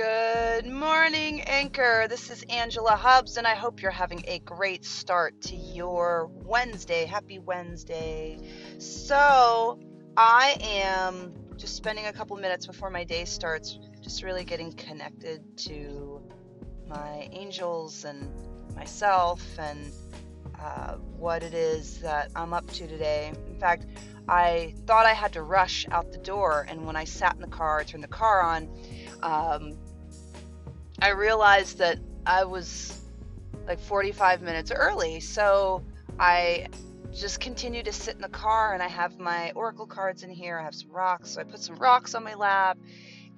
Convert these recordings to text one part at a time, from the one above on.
Good morning, Anchor. This is Angela Hubbs, and I hope you're having a great start to your Wednesday. Happy Wednesday. So, I am just spending a couple minutes before my day starts, just really getting connected to my angels and myself and uh, what it is that I'm up to today. In fact, I thought I had to rush out the door, and when I sat in the car, turned the car on, um, I realized that I was like 45 minutes early. So I just continue to sit in the car, and I have my oracle cards in here. I have some rocks, so I put some rocks on my lap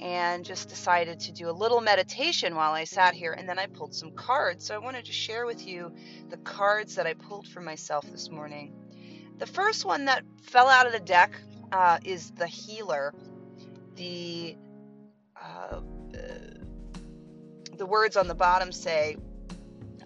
and just decided to do a little meditation while I sat here. And then I pulled some cards. So I wanted to share with you the cards that I pulled for myself this morning. The first one that fell out of the deck uh, is the healer. The uh, the words on the bottom say,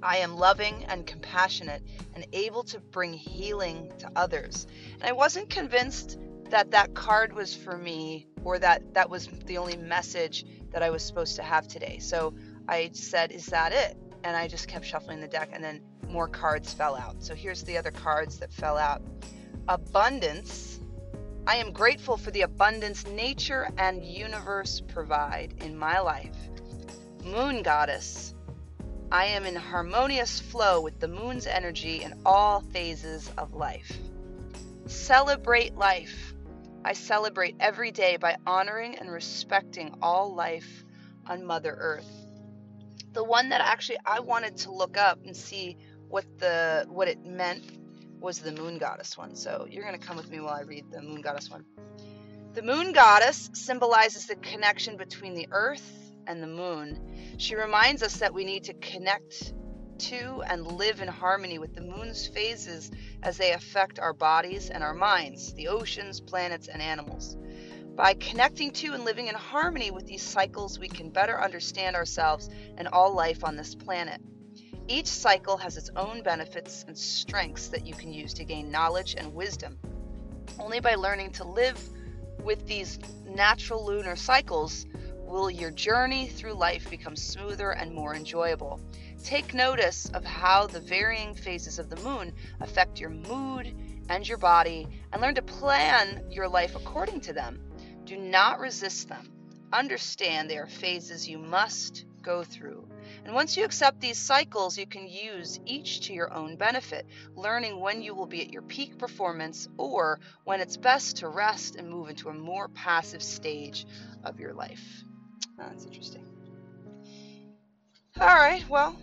I am loving and compassionate and able to bring healing to others. And I wasn't convinced that that card was for me or that that was the only message that I was supposed to have today. So I said, Is that it? And I just kept shuffling the deck, and then more cards fell out. So here's the other cards that fell out abundance. I am grateful for the abundance nature and universe provide in my life. Moon goddess. I am in harmonious flow with the moon's energy in all phases of life. Celebrate life. I celebrate every day by honoring and respecting all life on Mother Earth. The one that actually I wanted to look up and see what the what it meant was the moon goddess one. So you're going to come with me while I read the moon goddess one. The moon goddess symbolizes the connection between the earth and the moon. She reminds us that we need to connect to and live in harmony with the moon's phases as they affect our bodies and our minds, the oceans, planets, and animals. By connecting to and living in harmony with these cycles, we can better understand ourselves and all life on this planet. Each cycle has its own benefits and strengths that you can use to gain knowledge and wisdom. Only by learning to live with these natural lunar cycles will your journey through life become smoother and more enjoyable. Take notice of how the varying phases of the moon affect your mood and your body, and learn to plan your life according to them. Do not resist them. Understand they are phases you must go through. And once you accept these cycles, you can use each to your own benefit, learning when you will be at your peak performance or when it's best to rest and move into a more passive stage of your life. That's interesting. All right, well,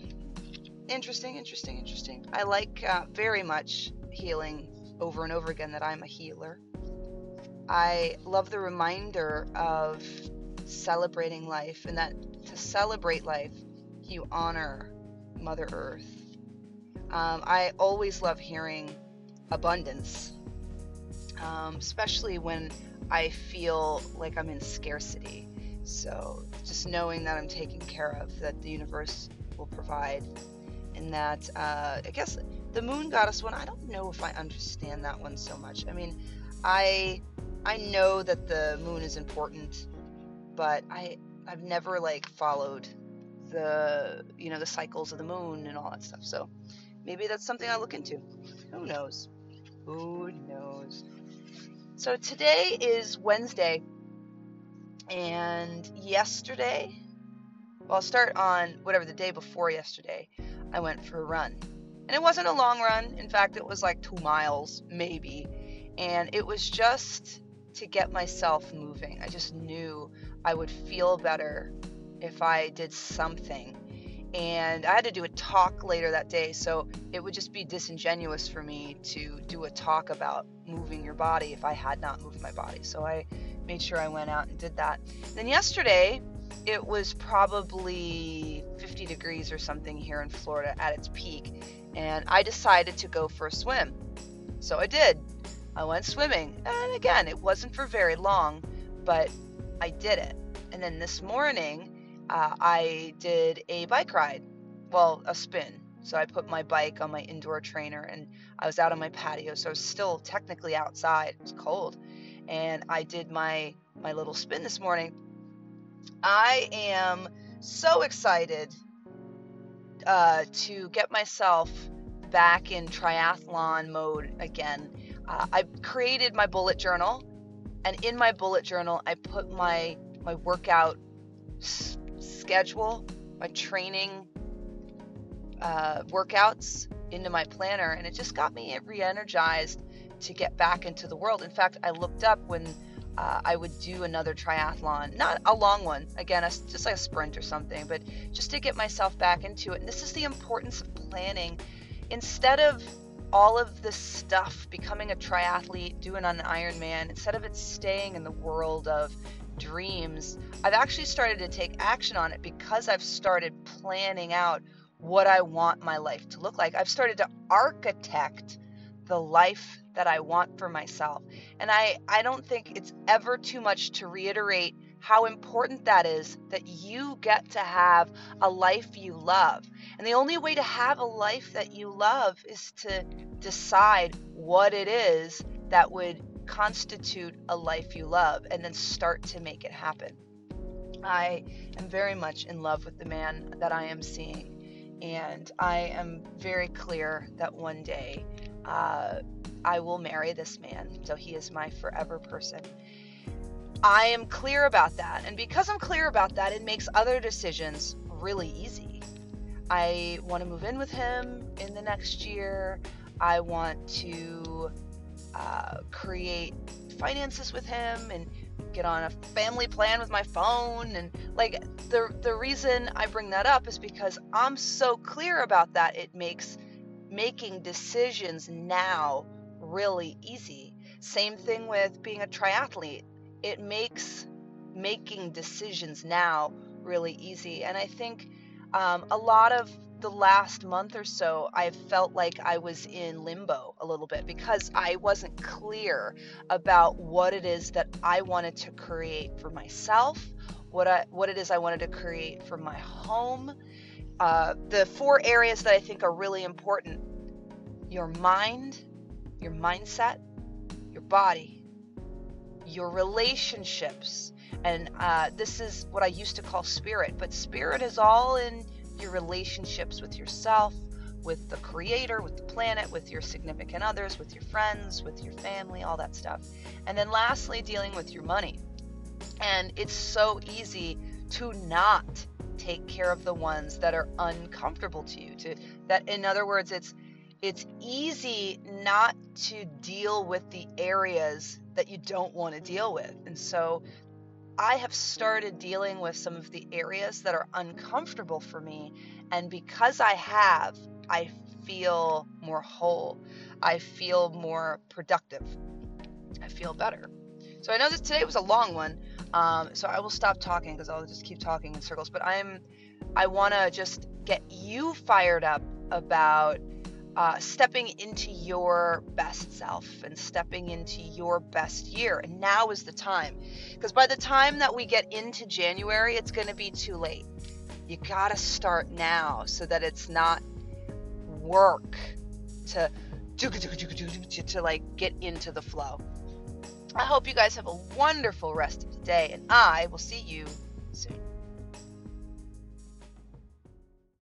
interesting, interesting, interesting. I like uh, very much healing over and over again that I'm a healer. I love the reminder of celebrating life and that to celebrate life, you honor Mother Earth. Um, I always love hearing abundance, um, especially when I feel like I'm in scarcity. So just knowing that I'm taken care of, that the universe will provide, and that uh, I guess the moon goddess one, I don't know if I understand that one so much. I mean, I I know that the moon is important, but I I've never like followed the you know the cycles of the moon and all that stuff. So maybe that's something I look into. Who knows? Who knows? So today is Wednesday, and yesterday, well, I'll start on whatever the day before yesterday. I went for a run, and it wasn't a long run. In fact, it was like two miles, maybe, and it was just to get myself moving. I just knew I would feel better if I did something. And I had to do a talk later that day, so it would just be disingenuous for me to do a talk about moving your body if I had not moved my body. So I made sure I went out and did that. Then yesterday, it was probably 50 degrees or something here in Florida at its peak, and I decided to go for a swim. So I did. I went swimming, and again, it wasn't for very long, but I did it. And then this morning, uh, I did a bike ride, well, a spin. So I put my bike on my indoor trainer and I was out on my patio, so I was still technically outside. It was cold. And I did my my little spin this morning. I am so excited uh, to get myself back in triathlon mode again. Uh, I created my bullet journal, and in my bullet journal, I put my my workout s- schedule, my training uh, workouts into my planner, and it just got me re-energized to get back into the world. In fact, I looked up when uh, I would do another triathlon, not a long one, again, a, just like a sprint or something, but just to get myself back into it. And this is the importance of planning. Instead of all of this stuff, becoming a triathlete, doing an Ironman, instead of it staying in the world of dreams, I've actually started to take action on it because I've started planning out what I want my life to look like. I've started to architect the life that I want for myself. And I, I don't think it's ever too much to reiterate how important that is that you get to have a life you love. And the only way to have a life that you love is to decide what it is that would constitute a life you love and then start to make it happen. I am very much in love with the man that I am seeing. And I am very clear that one day uh, I will marry this man, so he is my forever person. I am clear about that. And because I'm clear about that, it makes other decisions really easy. I want to move in with him in the next year. I want to uh, create finances with him and get on a family plan with my phone and like the the reason I bring that up is because I'm so clear about that it makes making decisions now really easy. Same thing with being a triathlete. It makes making decisions now really easy. And I think um, a lot of the last month or so, I felt like I was in limbo a little bit because I wasn't clear about what it is that I wanted to create for myself, what I, what it is I wanted to create for my home. Uh, the four areas that I think are really important: your mind, your mindset, your body, your relationships. And uh, this is what I used to call spirit, but spirit is all in your relationships with yourself, with the creator, with the planet, with your significant others, with your friends, with your family, all that stuff. And then lastly, dealing with your money. And it's so easy to not take care of the ones that are uncomfortable to you to that in other words it's it's easy not to deal with the areas that you don't want to deal with. And so I have started dealing with some of the areas that are uncomfortable for me. And because I have, I feel more whole. I feel more productive. I feel better. So I know that today was a long one. Um, so I will stop talking because I'll just keep talking in circles. But I'm, I want to just get you fired up about uh, stepping into your best self and stepping into your best year. And now is the time. Because by the time that we get into January, it's going to be too late. You got to start now so that it's not work to, to, like get into the flow. I hope you guys have a wonderful rest of the day, and I will see you soon.